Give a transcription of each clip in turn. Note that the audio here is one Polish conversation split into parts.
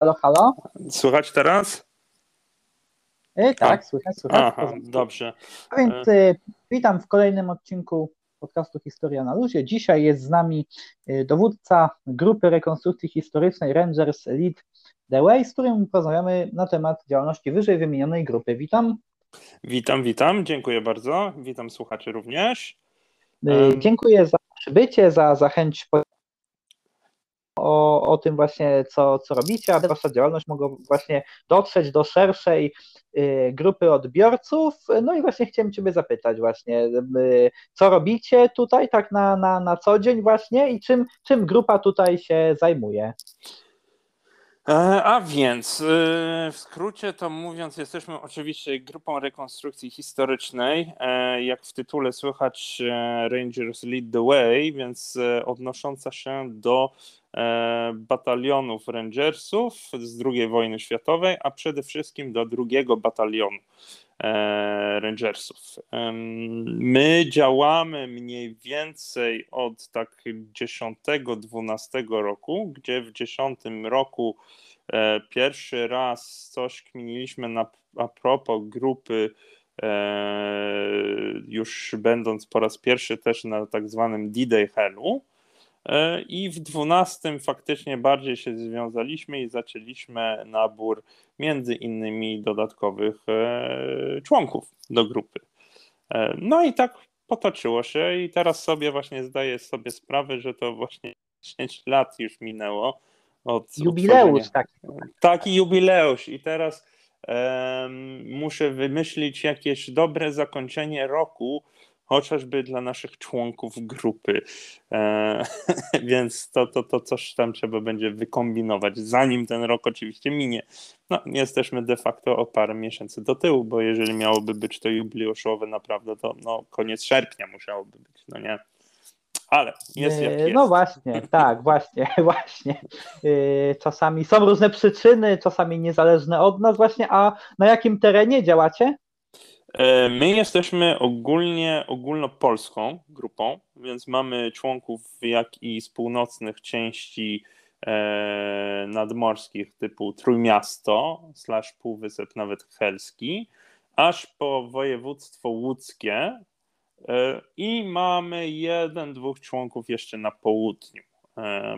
Halo, halo? Słychać teraz? E, tak, słychać, słychać. Aha, dobrze. A więc e, witam w kolejnym odcinku podcastu Historia na Luzie. Dzisiaj jest z nami e, dowódca grupy rekonstrukcji historycznej Rangers Lead the Way, z którym porozmawiamy na temat działalności wyżej wymienionej grupy. Witam. Witam, witam, dziękuję bardzo. Witam słuchaczy również. E, Dziękuję za przybycie, za, za chęć o, o tym właśnie, co, co robicie, aby wasza działalność mogła właśnie dotrzeć do szerszej y, grupy odbiorców. No i właśnie chciałem Ciebie zapytać właśnie, y, co robicie tutaj tak na, na, na co dzień właśnie i czym, czym grupa tutaj się zajmuje? E, A więc, e, w skrócie to mówiąc, jesteśmy oczywiście grupą rekonstrukcji historycznej. E, Jak w tytule słychać, e, Rangers Lead the Way, więc odnosząca się do batalionów Rangersów z II wojny światowej, a przede wszystkim do drugiego batalionu e, Rangersów. My działamy mniej więcej od tak 10-12 roku, gdzie w 10 roku e, pierwszy raz coś kminiliśmy na, a propos grupy e, już będąc po raz pierwszy też na tak zwanym D-Day Hellu. E, I w 12 faktycznie bardziej się związaliśmy i zaczęliśmy nabór między innymi dodatkowych e, członków do grupy. E, No i tak potoczyło się i teraz sobie właśnie zdaję sobie sprawę, że to właśnie 10 lat już minęło od Jubileusz taki. Taki jubileusz i teraz em, muszę wymyślić jakieś dobre zakończenie roku, chociażby dla naszych członków grupy. E, więc to, to, to coś tam trzeba będzie wykombinować, zanim ten rok oczywiście minie. No, jesteśmy de facto o parę miesięcy do tyłu, bo jeżeli miałoby być to jubileuszowe naprawdę, to no, koniec sierpnia musiałoby być, no nie? Ale jest jak E, jest. No właśnie, tak, właśnie, właśnie. E, Czasami są różne przyczyny, czasami niezależne od nas właśnie, a na jakim terenie działacie? E, My jesteśmy ogólnie ogólnopolską grupą, więc mamy członków jak i z północnych części e, nadmorskich typu Trójmiasto, slash Półwysep nawet Helski, aż po województwo łódzkie e, i mamy jeden, dwóch członków jeszcze na południu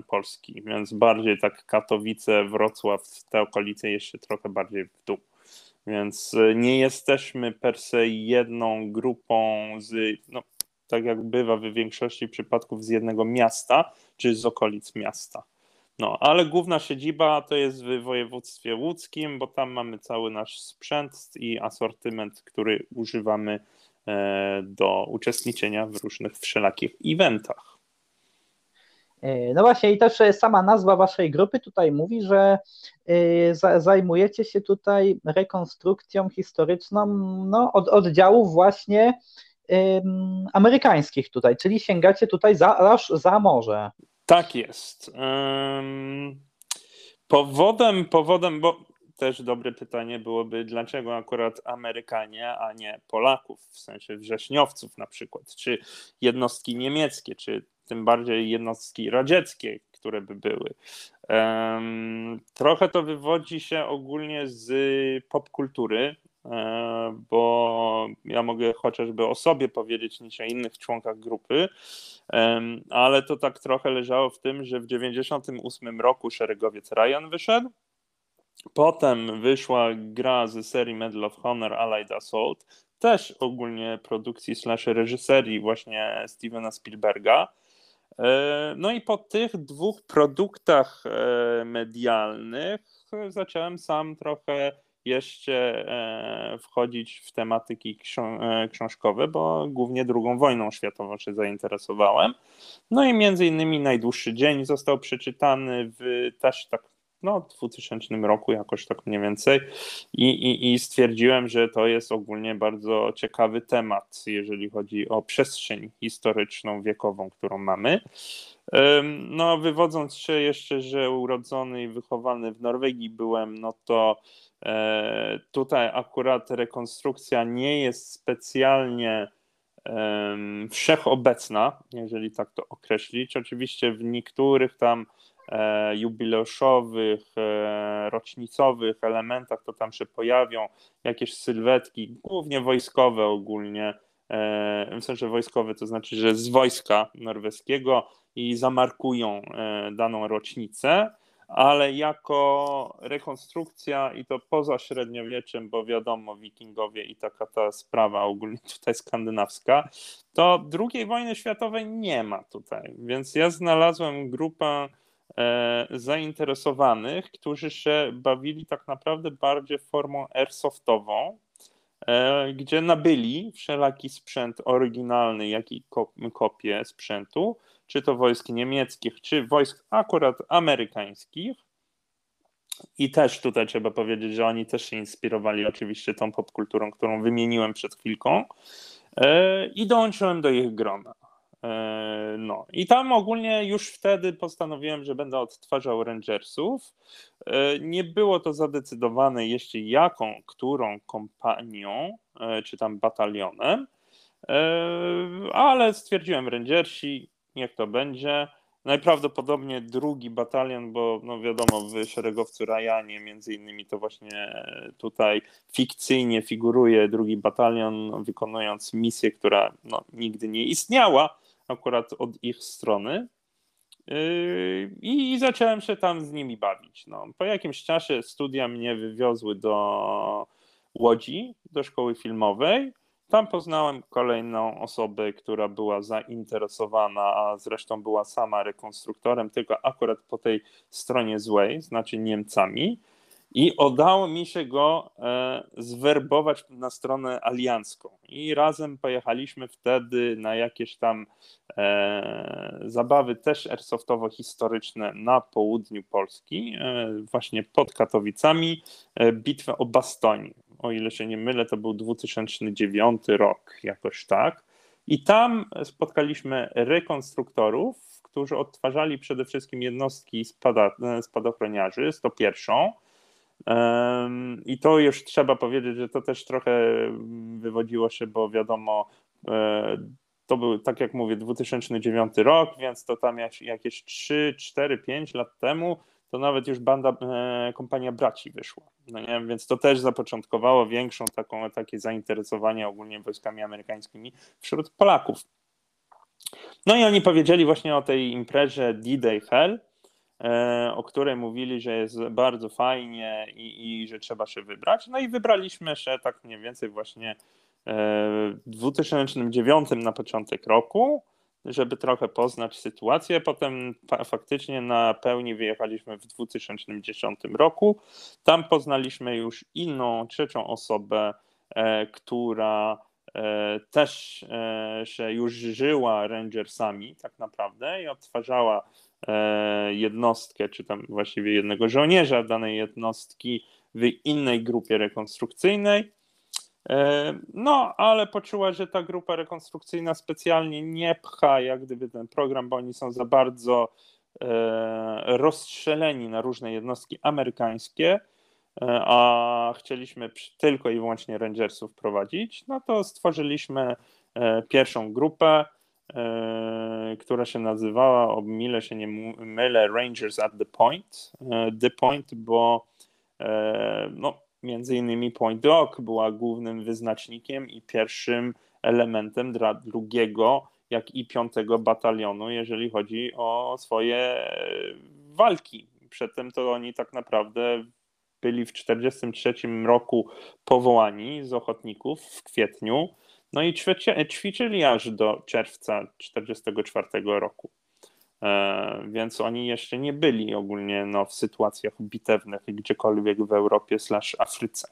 Polski, więc bardziej tak Katowice, Wrocław, te okolice jeszcze trochę bardziej w dół. Więc y, nie jesteśmy per se jedną grupą z, no, tak jak bywa w większości przypadków, z jednego miasta czy z okolic miasta. No, ale główna siedziba to jest w województwie łódzkim, bo tam mamy cały nasz sprzęt i asortyment, który używamy e, do uczestniczenia w różnych wszelakich eventach. E, No właśnie, i też e, sama nazwa waszej grupy tutaj mówi, że e, za- zajmujecie się tutaj rekonstrukcją historyczną no, od oddziałów właśnie amerykańskich tutaj, czyli sięgacie tutaj za, aż za morze. Tak jest. Ym, Powodem, powodem, bo też dobre pytanie byłoby, dlaczego akurat Amerykanie, a nie Polaków, w sensie wrześniowców na przykład, czy jednostki niemieckie, czy tym bardziej jednostki radzieckie, które by były. Trochę to wywodzi się ogólnie z popkultury, e, bo ja mogę chociażby o sobie powiedzieć niż o innych członkach grupy, ale to tak trochę leżało w tym, że w 98 roku szeregowiec Ryan wyszedł. Potem wyszła gra z serii Medal of Honor Allied Assault, też ogólnie produkcji slash reżyserii właśnie Stevena Spielberga. E, No i po tych dwóch produktach e, medialnych zacząłem sam trochę jeszcze e, wchodzić w tematyki ksią- książkowe, bo głównie drugą wojną światową się zainteresowałem. No i między innymi Najdłuższy Dzień został przeczytany w też tak no, 2000 roku, jakoś tak mniej więcej. I, i, I stwierdziłem, że to jest ogólnie bardzo ciekawy temat, jeżeli chodzi o przestrzeń historyczną, wiekową, którą mamy. No, wywodząc się jeszcze, że urodzony i wychowany w Norwegii byłem, no to e, tutaj akurat rekonstrukcja nie jest specjalnie wszechobecna, jeżeli tak to określić. Oczywiście w niektórych tam jubileuszowych, e, rocznicowych elementach, to tam się pojawią jakieś sylwetki, głównie wojskowe ogólnie, w sensie wojskowe, to znaczy, że z wojska norweskiego i zamarkują daną rocznicę ale jako rekonstrukcja i to poza średniowieczem, bo wiadomo, wikingowie i taka ta sprawa ogólnie tutaj skandynawska, to II wojny światowej nie ma tutaj, więc ja znalazłem grupę e, zainteresowanych, którzy się bawili tak naprawdę bardziej formą airsoftową, e, gdzie nabyli wszelaki sprzęt oryginalny, jak i kopie sprzętu, czy to wojsk niemieckich, czy wojsk akurat amerykańskich. I też tutaj trzeba powiedzieć, że oni też się inspirowali oczywiście tą popkulturą, którą wymieniłem przed chwilką. E, I dołączyłem do ich grona. E, no i tam ogólnie już wtedy postanowiłem, że będę odtwarzał Rangersów. E, nie było to zadecydowane jeszcze jaką, którą kompanią, czy tam batalionem, ale stwierdziłem Rangersi, niech to będzie. Najprawdopodobniej drugi batalion, bo no wiadomo, w szeregowcu Rajanie między innymi to właśnie tutaj fikcyjnie figuruje drugi batalion, wykonując misję, która no, nigdy nie istniała akurat od ich strony. Yy, I zacząłem się tam z nimi bawić. No, po jakimś czasie studia mnie wywiozły do Łodzi, do szkoły filmowej. Tam poznałem kolejną osobę, która była zainteresowana, a zresztą była sama rekonstruktorem, tylko akurat po tej stronie złej, znaczy Niemcami. I udało mi się go e, zwerbować na stronę aliancką. I razem pojechaliśmy wtedy na jakieś tam e, zabawy też airsoftowo-historyczne na południu Polski, e, właśnie pod Katowicami, bitwę o Bastoń o ile się nie mylę, to był 2009 rok, jakoś tak. I tam spotkaliśmy rekonstruktorów, którzy odtwarzali przede wszystkim jednostki spada, spadochroniarzy, 101. I to już trzeba powiedzieć, że to też trochę wywodziło się, bo wiadomo, e, to był, tak jak mówię, 2009 rok, więc to tam jakieś 3, 4, 5 lat temu to nawet już banda, e, kompania braci wyszła. No nie? Więc to też zapoczątkowało większą taką, takie zainteresowanie ogólnie wojskami amerykańskimi wśród Polaków. No i oni powiedzieli właśnie o tej imprezie D-Day Hell, o której mówili, że jest bardzo fajnie i, i że trzeba się wybrać. No i wybraliśmy się tak mniej więcej właśnie e, w 2009 na początek roku żeby trochę poznać sytuację. Potem faktycznie na pełni wyjechaliśmy w 2010 roku. Tam poznaliśmy już inną, trzecią osobę, e, która e, też e, się już żyła Rangersami tak naprawdę i odtwarzała jednostkę, czy tam właściwie jednego żołnierza danej jednostki w innej grupie rekonstrukcyjnej. E, no, ale poczuła, że ta grupa rekonstrukcyjna specjalnie nie pcha jak gdyby ten program, bo oni są za bardzo e, rozstrzeleni na różne jednostki amerykańskie, e, a chcieliśmy tylko i wyłącznie Rangersów prowadzić, no to stworzyliśmy pierwszą grupę, która się nazywała, o mile się nie mylę, Rangers at the Point. The Point, bo no, Między innymi Point Rock była głównym wyznacznikiem i pierwszym elementem dla drugiego, jak i piątego batalionu, jeżeli chodzi o swoje e, walki. Przedtem to oni tak naprawdę byli w 1943 roku powołani z ochotników w kwietniu, no i ćwiczyli aż do czerwca 1944 roku. E, więc oni jeszcze nie byli ogólnie no, w sytuacjach bitewnych gdziekolwiek w Europie slash Afryce.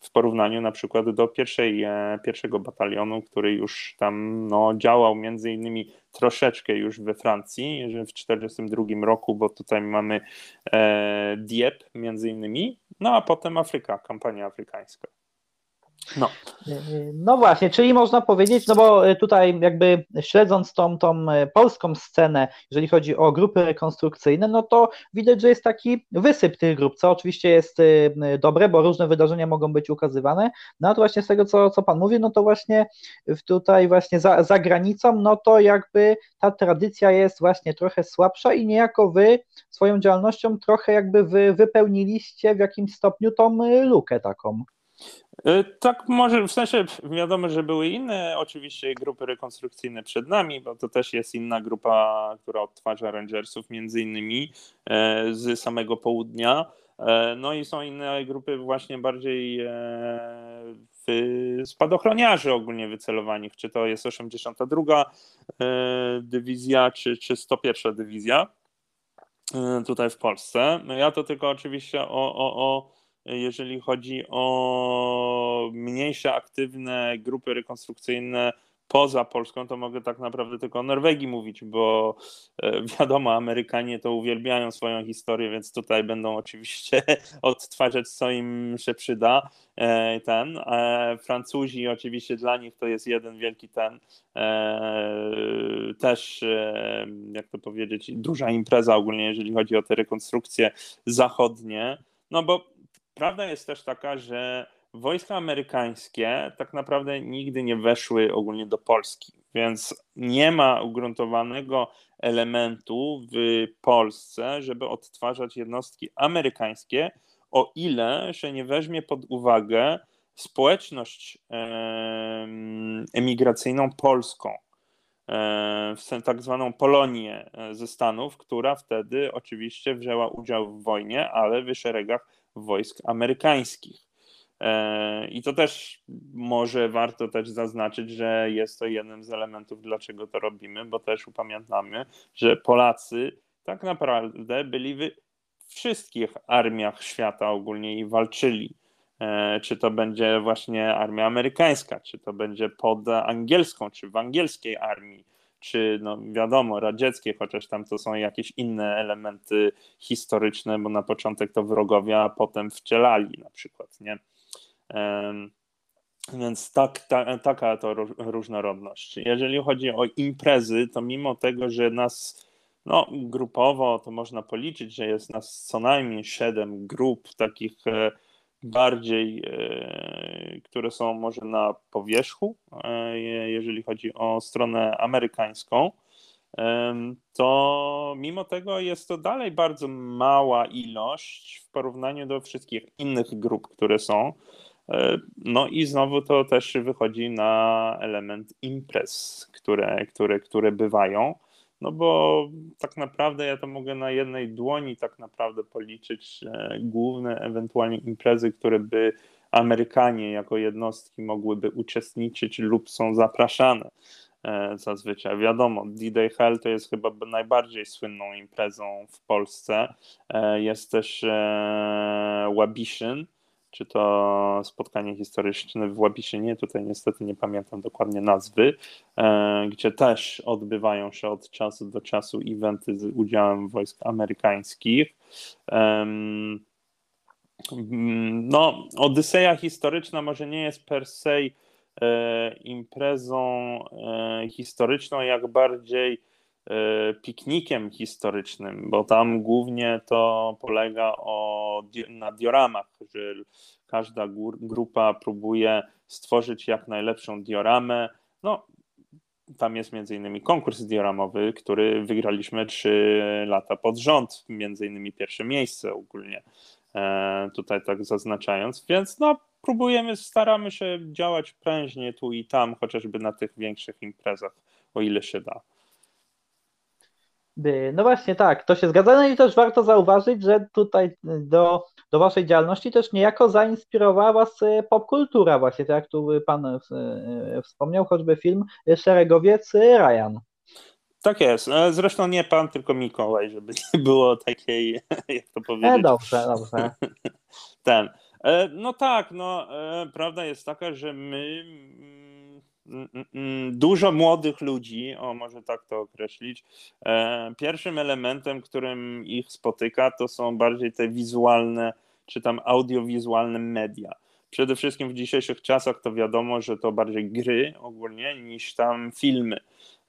W porównaniu na przykład do pierwszej, e, pierwszego batalionu, który już tam no, działał między innymi troszeczkę już we Francji, w 1942 roku, bo tutaj mamy e, Dieppe między innymi, no a potem Afryka, kampania afrykańska. No. no właśnie, czyli można powiedzieć, no bo tutaj jakby śledząc tą, tą polską scenę, jeżeli chodzi o grupy rekonstrukcyjne, no to widać, że jest taki wysyp tych grup, co oczywiście jest dobre, bo różne wydarzenia mogą być ukazywane, no to właśnie z tego, co, co Pan mówi, no to właśnie tutaj właśnie za, za granicą, no to jakby ta tradycja jest właśnie trochę słabsza i niejako Wy swoją działalnością trochę jakby wy wypełniliście w jakimś stopniu tą lukę taką. E, tak, może w sensie wiadomo, że były inne oczywiście grupy rekonstrukcyjne przed nami, bo to też jest inna grupa, która odtwarza Rangersów między innymi e, z samego południa. E, no i są inne grupy właśnie bardziej spadochroniarzy ogólnie wycelowanych, czy to jest 82 dywizja, czy, czy 101 dywizja tutaj w Polsce. No ja to tylko oczywiście o, o, o jeżeli chodzi o mniejsze aktywne grupy rekonstrukcyjne poza Polską, to mogę tak naprawdę tylko o Norwegii mówić, bo e, wiadomo, Amerykanie to uwielbiają swoją historię, więc tutaj będą oczywiście odtwarzać, co im się przyda. E, ten. E, Francuzi oczywiście dla nich to jest jeden wielki ten też, jak to powiedzieć, duża impreza ogólnie, jeżeli chodzi o te rekonstrukcje zachodnie. No bo prawda jest też taka, że wojska amerykańskie tak naprawdę nigdy nie weszły ogólnie do Polski, więc nie ma ugruntowanego elementu w Polsce, żeby odtwarzać jednostki amerykańskie, o ile się nie weźmie pod uwagę społeczność emigracyjną polską, w tak zwaną Polonię e, ze Stanów, która wtedy oczywiście wzięła udział w wojnie, ale w szeregach wojsk amerykańskich. E, I to też może warto też zaznaczyć, że jest to jeden z elementów, dlaczego to robimy, bo też upamiętamy, że Polacy tak naprawdę byli w wszystkich armiach świata ogólnie i walczyli. E, czy to będzie właśnie armia amerykańska, czy to będzie pod angielską, czy w angielskiej armii czy no wiadomo, radzieckie, chociaż tam to są jakieś inne elementy historyczne, bo na początek to wrogowie, a potem wcielali na przykład, nie? Więc tak, ta, taka to różnorodność. Jeżeli chodzi o imprezy, to mimo tego, że nas no, grupowo to można policzyć, że jest nas co najmniej siedem grup takich e, bardziej, e, które są może na powierzchu, e, jeżeli chodzi o stronę amerykańską, to mimo tego jest to dalej bardzo mała ilość w porównaniu do wszystkich innych grup, które są. E, no i znowu to też wychodzi na element imprez, które, które, które bywają. No bo tak naprawdę ja to mogę na jednej dłoni tak naprawdę policzyć główne ewentualnie imprezy, które by Amerykanie jako jednostki mogłyby uczestniczyć lub są zapraszane e, zazwyczaj. Wiadomo, D-Day Hell to jest chyba najbardziej słynną imprezą w Polsce. E, jest też e, Wabiszyn, czy to spotkanie historyczne w Łabiszynie, tutaj niestety nie pamiętam dokładnie nazwy, e, gdzie też odbywają się od czasu do czasu eventy z udziałem wojsk amerykańskich. No, Odyseja historyczna może nie jest per se e, imprezą e, historyczną, jak bardziej piknikiem historycznym, bo tam głównie to polega o, na dioramach, że każda grupa próbuje stworzyć jak najlepszą dioramę. No, tam jest między innymi konkurs dioramowy, który wygraliśmy trzy lata pod rząd, między innymi pierwsze miejsce ogólnie, e, tutaj tak zaznaczając, więc no próbujemy, staramy się działać prężnie tu i tam, chociażby na tych większych imprezach, o ile się da. No właśnie tak, to się zgadza. No i też warto zauważyć, że tutaj do, do waszej działalności też niejako zainspirowała was e, popkultura właśnie, tak jak tu pan e, wspomniał, choćby film Szeregowiec Ryan. Tak jest. E, zresztą nie pan, tylko Mikołaj, żeby nie było takiej, jak to powiedzieć. E, dobrze, dobrze. Ten. No tak, no prawda jest taka, że my mm, dużo młodych ludzi, o może tak to określić. E, pierwszym elementem, którym ich spotyka, to są bardziej te wizualne czy tam audiowizualne media. przede wszystkim w dzisiejszych czasach to wiadomo, że to bardziej gry ogólnie niż tam filmy.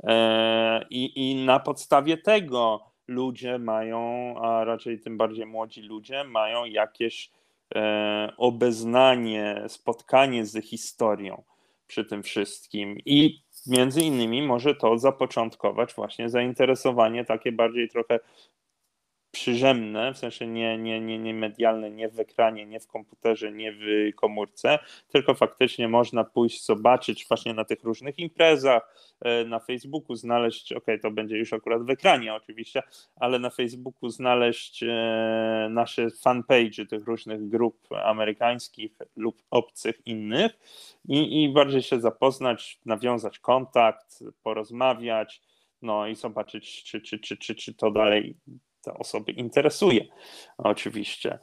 E, I, i na podstawie tego ludzie mają, a raczej tym bardziej młodzi ludzie, mają jakieś e, obeznanie, spotkanie z historią przy tym wszystkim. I między innymi może to zapoczątkować właśnie zainteresowanie takie bardziej trochę przyrzemne, w sensie nie, nie, nie, nie medialne, nie w ekranie, nie w komputerze, nie w komórce, tylko faktycznie można pójść zobaczyć właśnie na tych różnych imprezach, e, na Facebooku znaleźć, ok, to będzie już akurat w ekranie oczywiście, ale na Facebooku znaleźć e, nasze fanpage tych różnych grup amerykańskich lub obcych innych i, i bardziej się zapoznać, nawiązać kontakt, porozmawiać, no i zobaczyć, czy, czy, czy, czy, czy to dalej te osoby interesuje, oczywiście.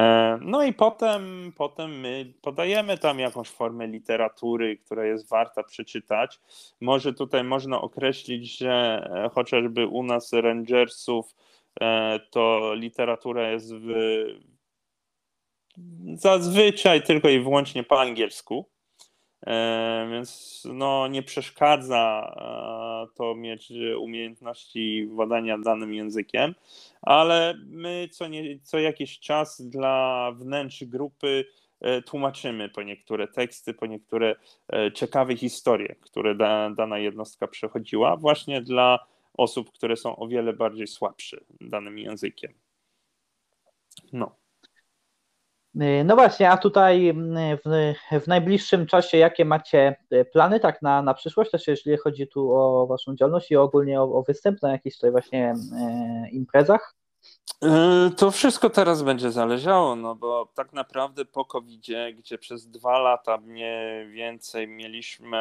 E, no i potem, potem my podajemy tam jakąś formę literatury, która jest warta przeczytać. Może tutaj można określić, że e, chociażby u nas Rangersów e, to literatura jest w, zazwyczaj tylko i wyłącznie po angielsku. E, więc no, nie przeszkadza e, to mieć umiejętności władania danym językiem, ale my co, nie, co jakiś czas dla wnętrz grupy e, tłumaczymy po niektóre teksty, po niektóre ciekawe historie, które da, dana jednostka przechodziła, właśnie dla osób, które są o wiele bardziej słabsze danym językiem. No. Y, no właśnie, a tutaj y, w, w, najbliższym czasie jakie macie y, plany tak na, na przyszłość, też jeżeli chodzi tu o waszą działalność i ogólnie o, o występ na jakichś tutaj właśnie e, imprezach? To wszystko teraz będzie zależało, no bo tak naprawdę po covid gdzie przez dwa lata mniej więcej mieliśmy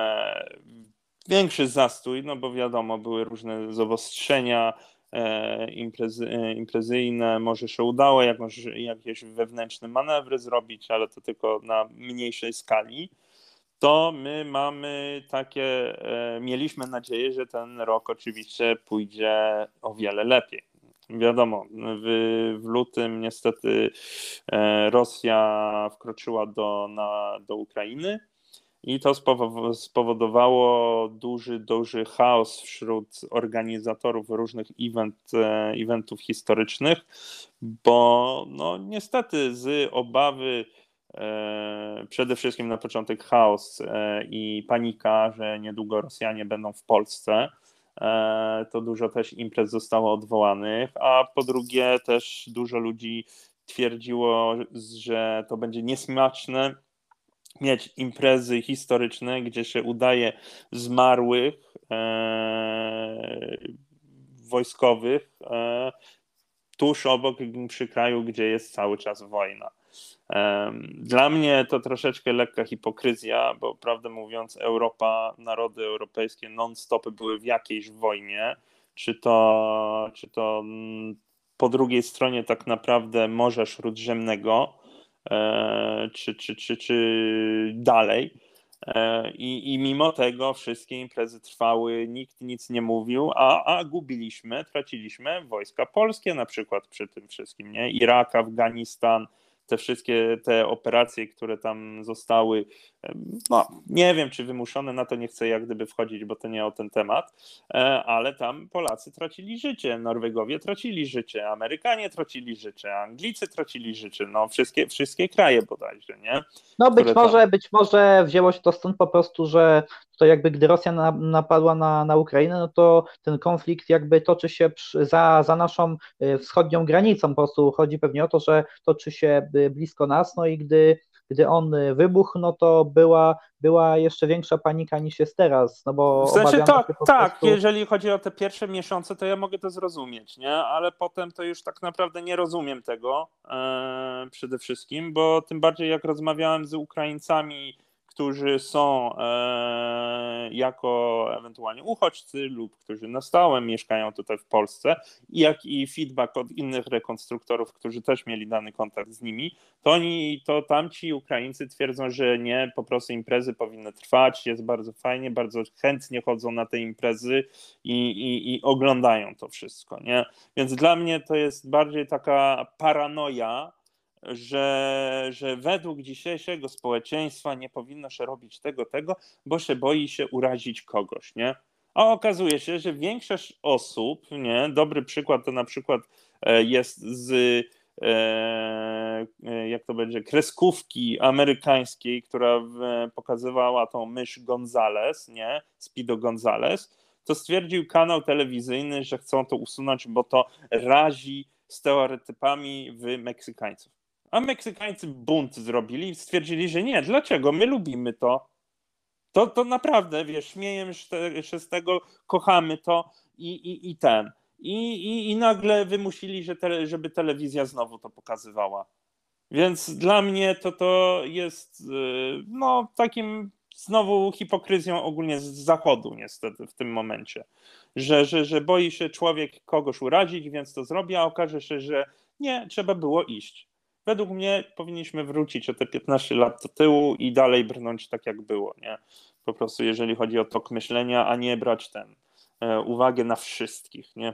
większy zastój, no bo wiadomo, były różne zobostrzenia, imprezy, e, imprezyjne, może się udało jakąś, jakieś wewnętrzne manewry zrobić, ale to tylko na mniejszej skali, to my mamy takie, e, mieliśmy nadzieję, że ten rok oczywiście pójdzie o wiele lepiej. Wiadomo, w, w lutym niestety Rosja wkroczyła do, na, do Ukrainy i to spowodowało duży, duży chaos wśród organizatorów różnych event, e, eventów historycznych, bo no niestety z obawy e, przede wszystkim na początek chaos e, i panika, że niedługo Rosjanie będą w Polsce, to dużo też imprez zostało odwołanych, a po drugie też dużo ludzi twierdziło, że to będzie niesmaczne mieć imprezy historyczne, gdzie się udaje zmarłych e, wojskowych e, tuż obok przy kraju, gdzie jest cały czas wojna. Dla mnie to troszeczkę lekka hipokryzja, bo prawdę mówiąc, Europa, narody europejskie non-stop były w jakiejś wojnie, czy to, czy to mm, po drugiej stronie tak naprawdę Morza Śródziemnego, czy, czy, czy, czy dalej. E, I, I mimo tego wszystkie imprezy trwały, nikt nic nie mówił, a, a gubiliśmy, traciliśmy wojska polskie na przykład przy tym wszystkim, nie? Irak, Afganistan, te wszystkie te operacje, które tam zostały, no nie wiem, czy wymuszone, na to nie chcę jak gdyby wchodzić, bo to nie o ten temat, e, ale tam Polacy tracili życie, Norwegowie tracili życie, Amerykanie tracili życie, Anglicy tracili życie, no wszystkie, wszystkie kraje bodajże, nie? No być może, tam... być może wzięło się to stąd po prostu, że to jakby gdy Rosja na, napadła na, na Ukrainę, no to ten konflikt jakby toczy się przy, za, za naszą y, wschodnią granicą, po prostu chodzi pewnie o to, że toczy się y, blisko nas, no i gdy gdy on wybuchł, no to była, była jeszcze większa panika niż jest teraz. No bo w sensie tak, tak, prostu... jeżeli chodzi o te pierwsze miesiące, to ja mogę to zrozumieć, nie? Ale potem to już tak naprawdę nie rozumiem tego e, przede wszystkim, bo tym bardziej jak rozmawiałem z Ukraińcami którzy są e, jako ewentualnie uchodźcy lub którzy na stałe mieszkają tutaj w Polsce, jak i feedback od innych rekonstruktorów, którzy też mieli dany kontakt z nimi, to oni, to tamci Ukraińcy twierdzą, że nie, po prostu imprezy powinny trwać, jest bardzo fajnie, bardzo chętnie chodzą na te imprezy i, i, i oglądają to wszystko, nie? Więc dla mnie to jest bardziej taka paranoja, że, że według dzisiejszego społeczeństwa nie powinno się robić tego, tego, bo się boi się urazić kogoś, nie? A okazuje się, że większość osób, nie, dobry przykład to na przykład e, jest z e, e, jak to będzie, kreskówki amerykańskiej, która pokazywała tą mysz Gonzales, nie, Spido Gonzales, to stwierdził kanał telewizyjny, że chcą to usunąć, bo to razi stereotypami w Meksykańców. A Meksykańcy bunt zrobili stwierdzili, że nie, dlaczego? My lubimy to. To, to naprawdę, wiesz, śmiejemy się z tego, kochamy to i, i, i ten. I, i, I nagle wymusili, że te, żeby telewizja znowu to pokazywała. Więc dla mnie to, to jest y, no, takim znowu hipokryzją ogólnie z zachodu niestety w tym momencie. Że, że, że boi się człowiek kogoś urazić, więc to zrobi, a okaże się, że nie, trzeba było iść. Według mnie powinniśmy wrócić o te 15 lat do tyłu i dalej brnąć tak jak było, nie? Po prostu jeżeli chodzi o tok myślenia, a nie brać ten e, uwagę na wszystkich, nie?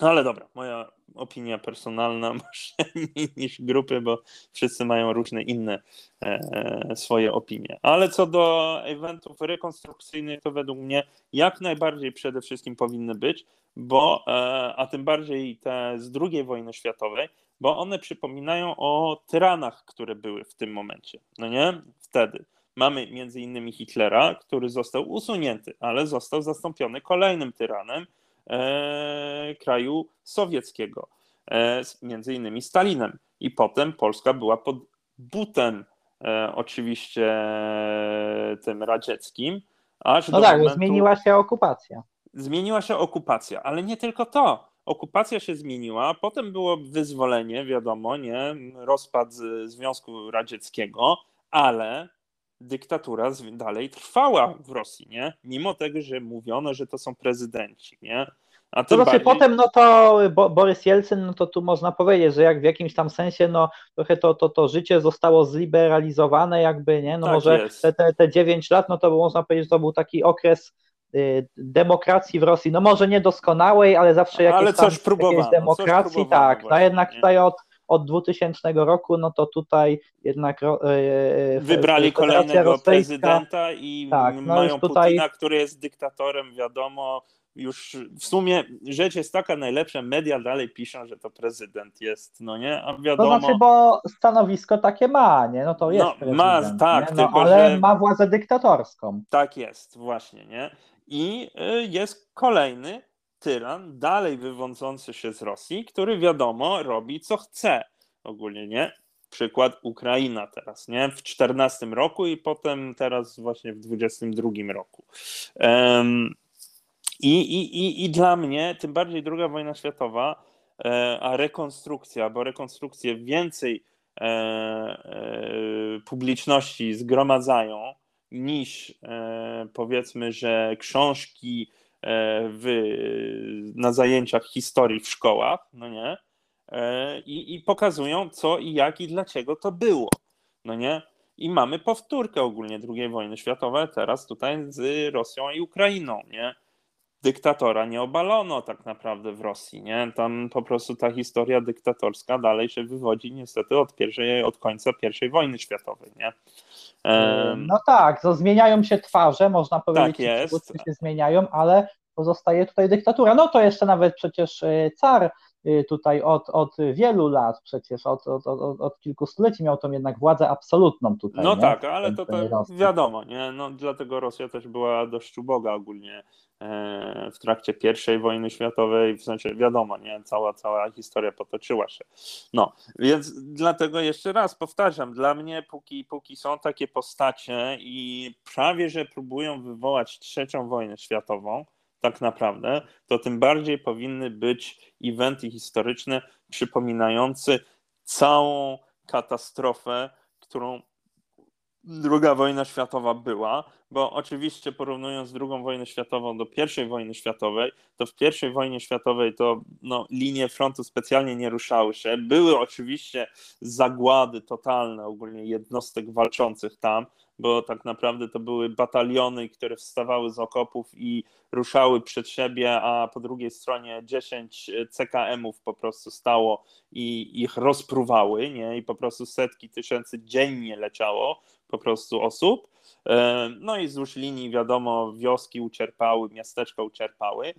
Ale dobra, moja opinia personalna może niż grupy, bo wszyscy mają różne inne e, swoje opinie. Ale co do eventów rekonstrukcyjnych, to według mnie jak najbardziej przede wszystkim powinny być, bo, e, a tym bardziej te z II wojny światowej, bo one przypominają o tyranach, które były w tym momencie. No nie? Wtedy. Mamy między innymi Hitlera, który został usunięty, ale został zastąpiony kolejnym tyranem, E, kraju sowieckiego, e, między innymi Stalinem. I potem Polska była pod butem e, oczywiście tym radzieckim. Aż no tak, momentu... zmieniła się okupacja. Zmieniła się okupacja, ale nie tylko to. Okupacja się zmieniła, potem było wyzwolenie, wiadomo, nie, rozpad Związku Radzieckiego, ale dyktatura dalej trwała w Rosji, nie? Mimo tego, że mówiono, że to są prezydenci, nie? A to znaczy bardziej... potem, no to Bo Borys Jelcyn, no to tu można powiedzieć, że jak w jakimś tam sensie, no trochę to, to, to życie zostało zliberalizowane jakby, nie? No tak może te, te, te 9 lat, no to można powiedzieć, że to był taki okres demokracji w Rosji, no może niedoskonałej, ale zawsze jakieś, ale coś tam, jakieś demokracji, coś tak, no właśnie, no jednak nie? tutaj od od 2000 roku, no to tutaj jednak e, e, wybrali kolejnego prezydenta i tak, no mają tutaj... Putina, który jest dyktatorem, wiadomo, już w sumie rzecz jest taka, najlepsze media dalej piszą, że to prezydent jest, no nie, a wiadomo... To znaczy, bo stanowisko takie ma, nie, no to jest no, prezydent, ma, tak, no, tylko, ale że... ma władzę dyktatorską. Tak jest, właśnie, nie, i y, jest kolejny tyran, dalej wywodzący się z Rosji, który wiadomo robi co chce ogólnie, nie? Przykład Ukraina teraz, nie? W 14 roku i potem teraz właśnie w 22 roku. Um, i, i, i, I dla mnie, tym bardziej druga wojna światowa, e, a rekonstrukcja, bo rekonstrukcje więcej e, e, publiczności zgromadzają niż e, powiedzmy, że książki E, w, na zajęciach historii w szkołach, no nie? E, I, I pokazują, co i jak i dlaczego to było, no nie? I mamy powtórkę ogólnie II wojny światowej, teraz tutaj z Rosją i Ukrainą, nie? Dyktatora nie obalono tak naprawdę w Rosji, nie? Tam po prostu ta historia dyktatorska dalej się wywodzi niestety od pierwszej, od końca I wojny światowej, nie? No tak, to zmieniają się twarze, można powiedzieć, tak jest. się zmieniają, ale pozostaje tutaj dyktatura. No to jeszcze nawet przecież e, car tutaj od, od wielu lat, przecież od, od, od, od kilku stuleci miał tą jednak władzę absolutną tutaj. No nie? tak, ale to, to wiadomo, nie? No, dlatego Rosja też była dość uboga ogólnie e, w trakcie I wojny światowej, w sensie wiadomo, nie? Cała, cała historia potoczyła się. No, więc dlatego jeszcze raz powtarzam, dla mnie póki, póki są takie postacie i prawie, że próbują wywołać trzecią wojnę światową, tak naprawdę, to tym bardziej powinny być eventy historyczne przypominające całą katastrofę, którą druga wojna światowa była, bo oczywiście porównując drugą wojnę światową do pierwszej wojny światowej, to w pierwszej wojnie światowej to no, linie frontu specjalnie nie ruszały się. Były oczywiście zagłady totalne ogólnie jednostek walczących tam, bo tak naprawdę to były bataliony, które wstawały z okopów i ruszały przed siebie, a po drugiej stronie 10 CKM-ów po prostu stało i ich rozpruwały, nie? I po prostu setki tysięcy dziennie leciało po prostu osób. E, no i wzdłuż linii, wiadomo, wioski ucierpały, miasteczka ucierpały,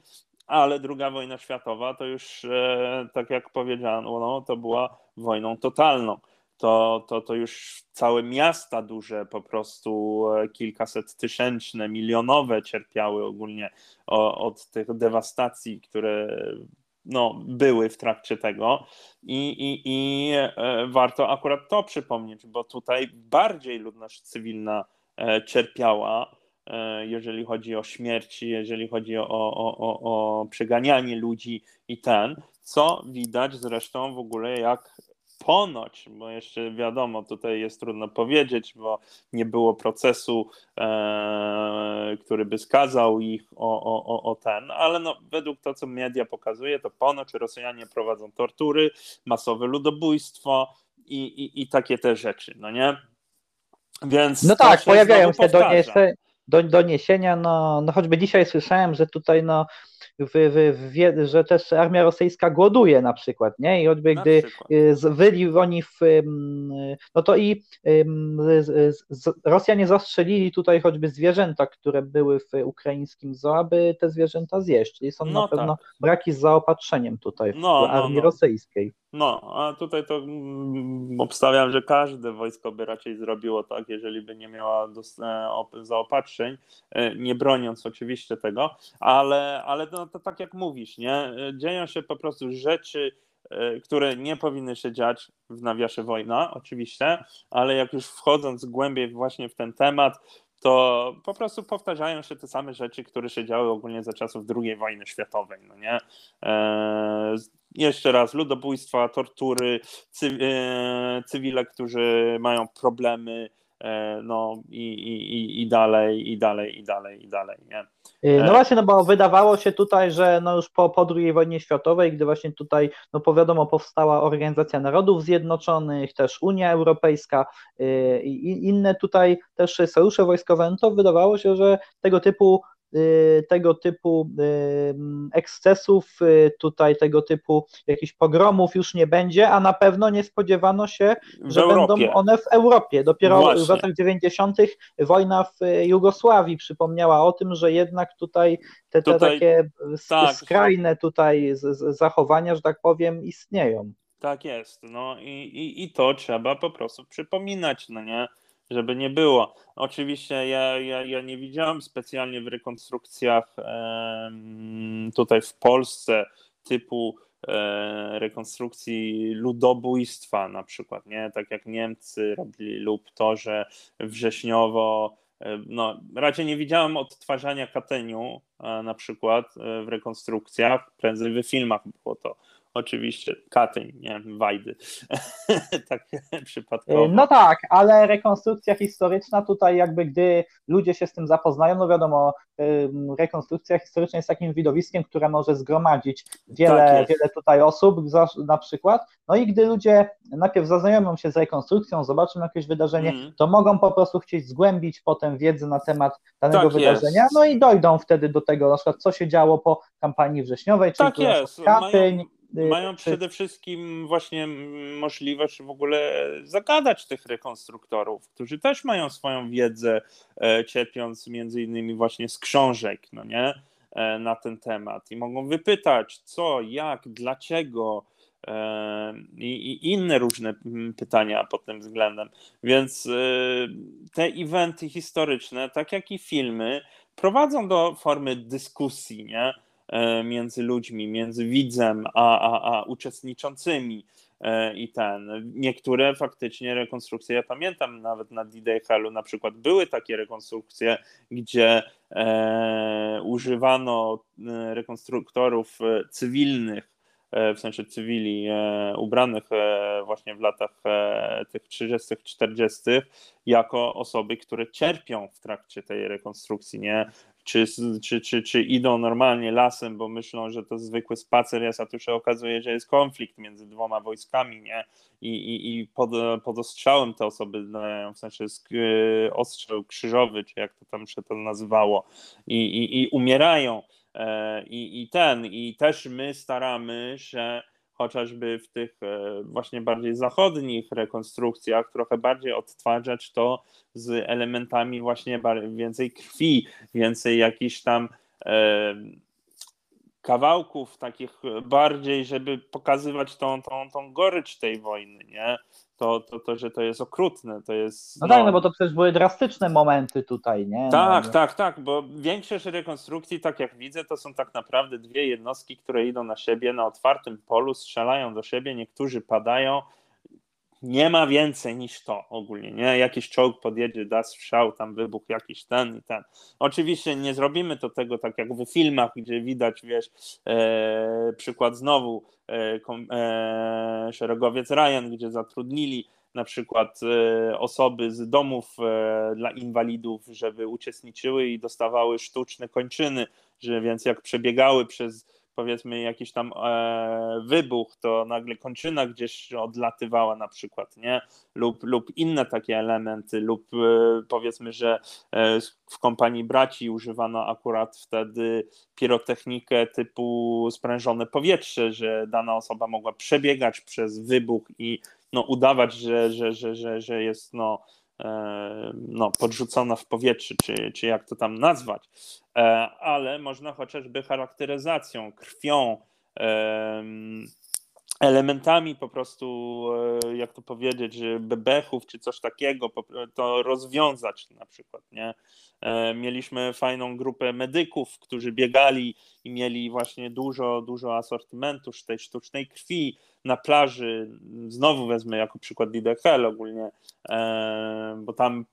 ale druga wojna światowa to już, e, tak jak powiedziano, no, to była wojną totalną. To, to, to już całe miasta duże, po prostu e, kilkaset tysięczne, milionowe cierpiały ogólnie od tych dewastacji, które no, były w trakcie tego. I, i, I warto akurat to przypomnieć, bo tutaj bardziej ludność cywilna E, cierpiała, e, jeżeli chodzi o śmierci, jeżeli chodzi o, o, o, o przeganianie ludzi i ten, co widać zresztą w ogóle jak ponoć, bo jeszcze wiadomo, tutaj jest trudno powiedzieć, bo nie było procesu, e, który by skazał ich o, o, o ten, ale no, według to, co media pokazuje, to ponoć Rosjanie prowadzą tortury, masowe ludobójstwo i, i, i takie te rzeczy, no nie? Więc no tak, pojawiają się doniesienia, doniesienia, no, no choćby dzisiaj słyszałem, że tutaj no, w, w, w, że też armia rosyjska głoduje na przykład, nie? I choćby na gdy. Y, wyli oni w, no to i Rosjanie zastrzelili tutaj choćby zwierzęta, które były w ukraińskim zoo, aby te zwierzęta zjeść, czyli są no na pewno tak. braki z zaopatrzeniem tutaj w no, armii no, no. rosyjskiej. No, a tutaj to mm, obstawiam, że każde wojsko by raczej zrobiło tak, jeżeli by nie miała e, zaopatrzeń, e, nie broniąc oczywiście tego, ale, ale no, to tak jak mówisz, nie? E, dzieją się po prostu rzeczy, które nie powinny się dziać w nawiasie wojna, oczywiście, ale jak już wchodząc głębiej właśnie w ten temat, to po prostu powtarzają się te same rzeczy, które się działy ogólnie za czasów II wojny światowej, no nie? Jeszcze raz, ludobójstwa, tortury, e, cywile, którzy mają problemy, E, no i, i, i dalej, i dalej, i dalej, i dalej, nie? E, no właśnie, no bo wydawało się tutaj, że no już po, po II wojnie światowej, gdy właśnie tutaj, no powiadomo, powstała Organizacja Narodów Zjednoczonych, też Unia Europejska i inne tutaj też sojusze wojskowe, no to wydawało się, że tego typu tego typu y, ekscesów, y, tutaj tego typu jakichś pogromów już nie będzie, a na pewno nie spodziewano się, że będą one w Europie. Dopiero Właśnie. w latach 90. wojna w Jugosławii przypomniała o tym, że jednak tutaj te, te tutaj, takie tak, skrajne tutaj zachowania, że tak powiem, istnieją. Tak jest. No i, i, i to trzeba po prostu przypominać, no nie? Żeby nie było. Oczywiście ja, ja, ja nie widziałem specjalnie w rekonstrukcjach tutaj w Polsce typu e, rekonstrukcji ludobójstwa na przykład, nie? Tak jak Niemcy robili lub to, że wrześniowo e, no, raczej nie widziałem odtwarzania Kateniu e, na przykład w rekonstrukcjach, prędzej w filmach było to Oczywiście, Katyń, nie Wajdy. tak przypadkowo. No tak, ale rekonstrukcja historyczna tutaj jakby gdy ludzie się z tym zapoznają, no wiadomo, rekonstrukcja historyczna jest takim widowiskiem, które może zgromadzić wiele, tak wiele tutaj osób na przykład, no i gdy ludzie najpierw zaznajomią się z rekonstrukcją, zobaczą jakieś wydarzenie, mm. to mogą po prostu chcieć zgłębić potem wiedzę na temat danego tak wydarzenia, jest. no i dojdą wtedy do tego, na przykład co się działo po kampanii wrześniowej, czyli tak jest. Katyń, Mają mają przede wszystkim właśnie możliwość w ogóle zagadać tych rekonstruktorów, którzy też mają swoją wiedzę, e, cierpiąc między innymi właśnie z książek, no nie, e, na ten temat i mogą wypytać co, jak, dlaczego e, i, i inne różne pytania pod tym względem. Więc te eventy historyczne, tak jak i filmy, prowadzą do formy dyskusji, nie? E, między ludźmi, między widzem a, a, a uczestniczącymi e, i ten. Niektóre faktycznie rekonstrukcje, ja pamiętam nawet na D-Day na przykład były takie rekonstrukcje, gdzie e, używano e, rekonstruktorów cywilnych, w sensie cywili ubranych właśnie w latach tych 30., 40., jako osoby, które cierpią w trakcie tej rekonstrukcji, nie? Czy, czy, czy, czy idą normalnie lasem, bo myślą, że to zwykły spacer jest, a tu się okazuje, że jest konflikt między dwoma wojskami, nie? I, i, i pod, pod ostrzałem te osoby, w sensie e, ostrzał krzyżowy, czy jak to tam się to nazywało, i, i, i umierają. E, I, I ten, i też my staramy się chociażby w tych e, właśnie bardziej zachodnich rekonstrukcjach trochę bardziej odtwarzać to z elementami właśnie więcej krwi, więcej jakichś tam e, kawałków takich bardziej, żeby pokazywać tą, tą, tą gorycz tej wojny, nie? To, to, to, że to jest okrutne, to jest... No, no tak, no bo to przecież były drastyczne momenty tutaj, nie? Tak, no, tak, tak, bo większość rekonstrukcji, tak jak widzę, to są tak naprawdę dwie jednostki, które idą na siebie na otwartym polu, strzelają do siebie, niektórzy padają, nie ma więcej niż to ogólnie, nie? Jakiś czołg podjedzie, da strzał, tam wybuch jakiś ten i ten. Oczywiście nie zrobimy to tego tak jak w filmach, gdzie widać, wiesz, e, przykład znowu e, kom, e, szeregowiec Ryan, gdzie zatrudnili na przykład e, osoby z domów e, dla inwalidów, żeby uczestniczyły i dostawały sztuczne kończyny, że więc jak przebiegały przez powiedzmy jakiś tam e, wybuch, to nagle kończyna gdzieś odlatywała na przykład, nie? Lub, lub inne takie elementy, lub e, powiedzmy, że e, w kompanii braci używano akurat wtedy pirotechnikę typu sprężone powietrze, że dana osoba mogła przebiegać przez wybuch i no, udawać, że, że, że, że, że jest no, no, podrzucona w powietrze, czy, czy jak to tam nazwać, e, ale można chociażby charakteryzacją, krwią, elementami po prostu, e, jak to powiedzieć, bebechów czy coś takiego, to rozwiązać na przykład, nie? Mieliśmy fajną grupę medyków, którzy biegali i mieli właśnie dużo, dużo asortymentu tej sztucznej krwi, na plaży, znowu wezmę jako przykład DDHL ogólnie, e, bo tam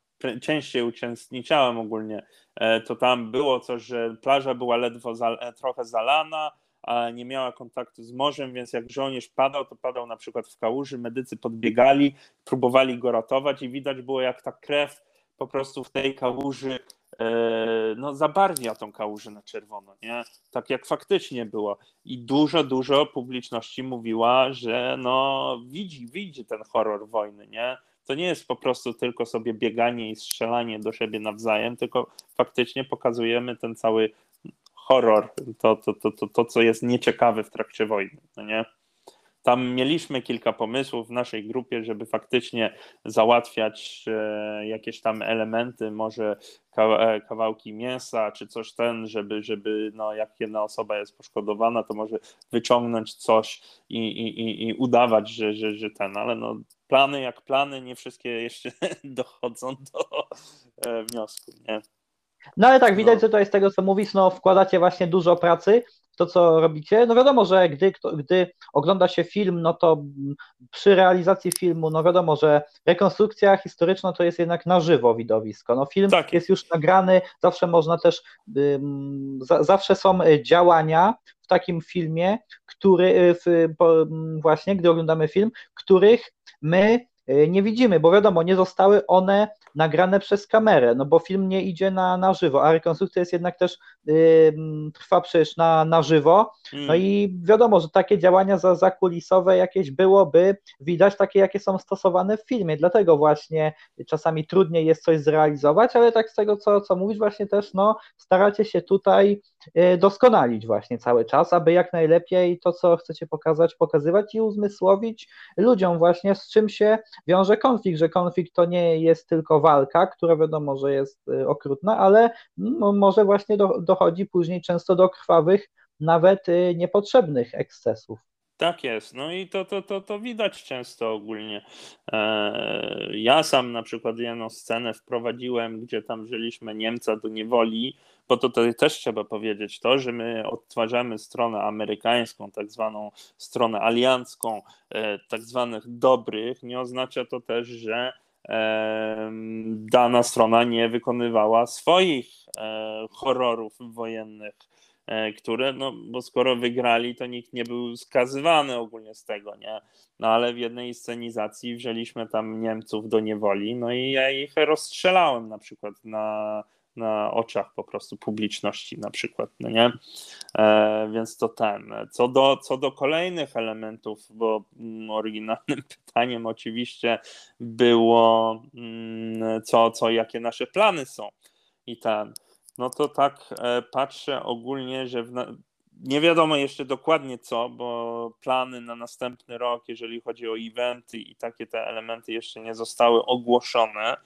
częściej uczestniczyłem ogólnie, e, to tam było coś, że plaża była ledwo za, e, trochę zalana, nie miała kontaktu z morzem, więc jak żołnierz padał, to padał na przykład w kałuży, medycy podbiegali, próbowali go ratować i widać było jak ta krew po prostu w tej kałuży E, no, zabarwia tą kałużę na czerwono, nie? Tak jak faktycznie było. I dużo, dużo publiczności mówiła, że no widzi, widzi ten horror wojny, nie? To nie jest po prostu tylko sobie bieganie i strzelanie do siebie nawzajem, tylko faktycznie pokazujemy ten cały horror, to, to, to, to, to co jest nieciekawe w trakcie wojny, no nie? Tam mieliśmy kilka pomysłów w naszej grupie, żeby faktycznie załatwiać e, jakieś tam elementy, może e, kawałki mięsa czy coś ten, żeby, żeby no, jak jedna osoba jest poszkodowana, to może wyciągnąć coś i, i, i udawać, że, że, że ten, ale no, plany jak plany, nie wszystkie jeszcze dochodzą do e, wniosku, nie? No ale tak, widać, no. że to jest tego, co mówisz, no wkładacie właśnie dużo pracy to, co robicie. No wiadomo, że gdy, gdy ogląda się film, no to przy realizacji filmu, no wiadomo, że rekonstrukcja historyczna to jest jednak na żywo widowisko. No film tak. jest już nagrany, zawsze można też, um, za, zawsze są działania w takim filmie, który w, po, właśnie, gdy oglądamy film, których my e, nie widzimy, bo wiadomo, nie zostały one nagrane przez kamerę, no bo film nie idzie na, na żywo, a rekonstrukcja jest jednak też yy, trwa przecież na, na żywo. No mm. i wiadomo, że takie działania za, zakulisowe jakieś byłoby widać takie, jakie są stosowane w filmie. Dlatego właśnie czasami trudniej jest coś zrealizować, ale tak z tego, co, co mówisz, właśnie też no, staracie się tutaj doskonalić właśnie cały czas, aby jak najlepiej to, co chcecie pokazać, pokazywać i uzmysłowić ludziom właśnie, z czym się wiąże konflikt, że konflikt to nie jest tylko walka, która wiadomo, że jest y, okrutna, ale no, może właśnie do, dochodzi później często do krwawych, nawet y, niepotrzebnych ekscesów. Tak jest. No i to, to, to, to widać często ogólnie. E, ja sam na przykład jedną scenę wprowadziłem, gdzie tam wzięliśmy Niemca do niewoli, bo to, też trzeba powiedzieć to, że my odtwarzamy stronę amerykańską, tak zwaną stronę aliancką, e, tak zwanych dobrych. Nie oznacza to też, że dana strona nie wykonywała swoich e, horrorów wojennych, e, które, no bo skoro wygrali, to nikt nie był skazywany ogólnie z tego, nie? No ale w jednej scenizacji wzięliśmy tam Niemców do niewoli, no i ja ich rozstrzelałem na przykład na na oczach po prostu publiczności na przykład, no nie? E, więc to ten. Co do, co do kolejnych elementów, bo mm, oryginalnym pytaniem oczywiście było mm, co, co jakie nasze plany są i ten. No to tak e, patrzę ogólnie, że w, nie wiadomo jeszcze dokładnie co, bo plany na następny rok, jeżeli chodzi o eventy i takie te elementy jeszcze nie zostały ogłoszone,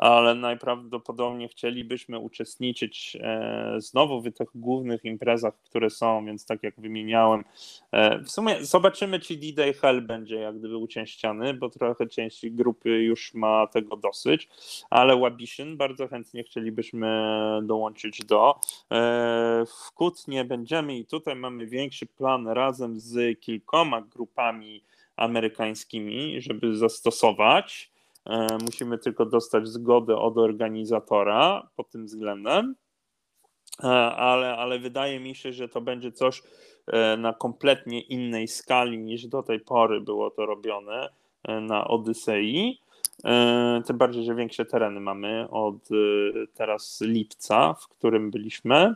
ale najprawdopodobniej chcielibyśmy uczestniczyć e, znowu w tych głównych imprezach, które są, więc tak jak wymieniałem, e, w sumie zobaczymy, czy D-Day Hell będzie jak gdyby ucięściany, bo trochę część grupy już ma tego dosyć, ale Wabishin bardzo chętnie chcielibyśmy dołączyć do. E, w Kutnie będziemy i tutaj mamy większy plan razem z kilkoma grupami amerykańskimi, żeby zastosować. E, musimy tylko dostać zgodę od organizatora pod tym względem, e, ale, ale wydaje mi się, że to będzie coś e, na kompletnie innej skali niż do tej pory było to robione na Odysei. Tym bardziej, że większe tereny mamy od teraz lipca, w którym byliśmy.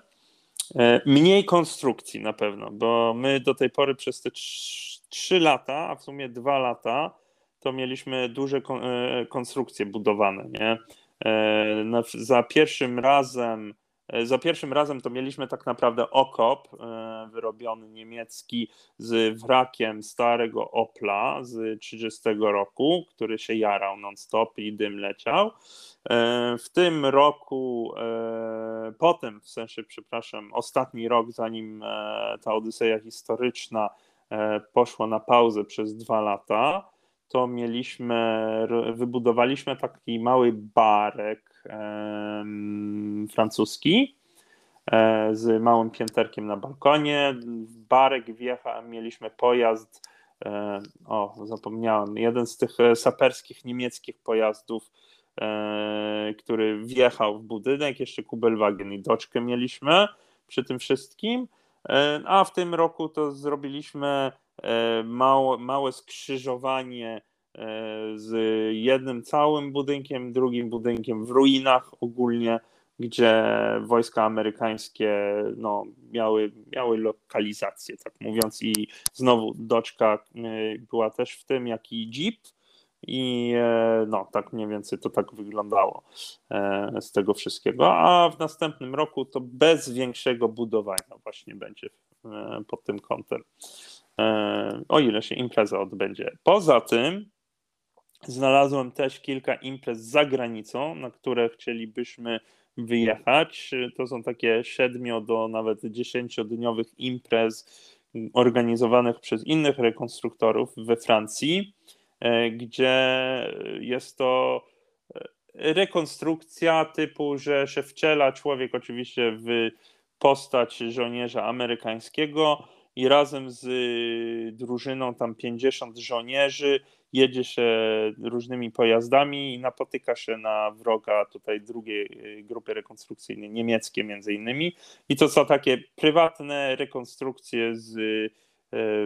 Mniej konstrukcji na pewno, bo my do tej pory przez te 3 lata, a w sumie 2 lata, to mieliśmy duże e, konstrukcje budowane, nie? E, za pierwszym razem e, za pierwszym razem to mieliśmy tak naprawdę okop wyrobiony niemiecki z wrakiem starego Opla z 30 roku, który się jarał non-stop i dym leciał. W tym roku, potem, w sensie, przepraszam, ostatni rok, zanim ta Odyseja historyczna poszła na pauzę przez dwa lata, to mieliśmy, wybudowaliśmy taki mały barek francuski e, z małym pięterkiem na balkonie. W barek wjecha, mieliśmy pojazd, e, o zapomniałem, jeden z tych e, saperskich niemieckich pojazdów, który wjechał w budynek, jeszcze Kubelwagen i doczkę mieliśmy przy tym wszystkim, a w tym roku to zrobiliśmy małe, małe skrzyżowanie e, z jednym całym budynkiem, drugim budynkiem w ruinach ogólnie, gdzie wojska amerykańskie no, miały, miały lokalizację, tak mówiąc, i znowu doczka e, była też w tym, jak i jeep. I no, tak mniej więcej to tak wyglądało z tego wszystkiego. A w następnym roku to bez większego budowania właśnie będzie pod tym kątem. E, o ile się impreza odbędzie. Poza tym znalazłem też kilka imprez za granicą, na które chcielibyśmy wyjechać. To są takie siedmiu do nawet dziesięciodniowych imprez organizowanych przez innych rekonstruktorów we Francji, e, gdzie jest to rekonstrukcja typu, że się wciela człowiek oczywiście w postać żołnierza amerykańskiego, i razem z y, drużyną tam 50 żołnierzy jedzie się różnymi pojazdami i napotyka się na wroga tutaj drugiej y, grupy rekonstrukcyjnej, niemieckie między innymi. I to są takie prywatne rekonstrukcje z y,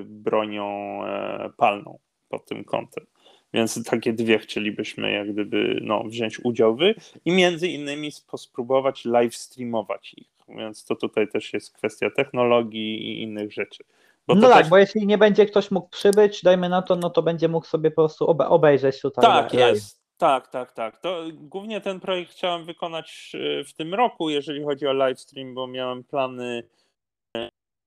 bronią e, palną pod tym kątem. Więc takie dwie chcielibyśmy jak gdyby no, wziąć udział w i między innymi spróbować live streamować ich. Więc to tutaj też jest kwestia technologii i innych rzeczy. Bo no tak, też... bo jeśli nie będzie ktoś mógł przybyć, dajmy na to, no to będzie mógł sobie po prostu obe obejrzeć tutaj. Tak, jest. Tak, tak, tak. To głównie ten projekt chciałem wykonać e, w tym roku, jeżeli chodzi o livestream, bo miałem plany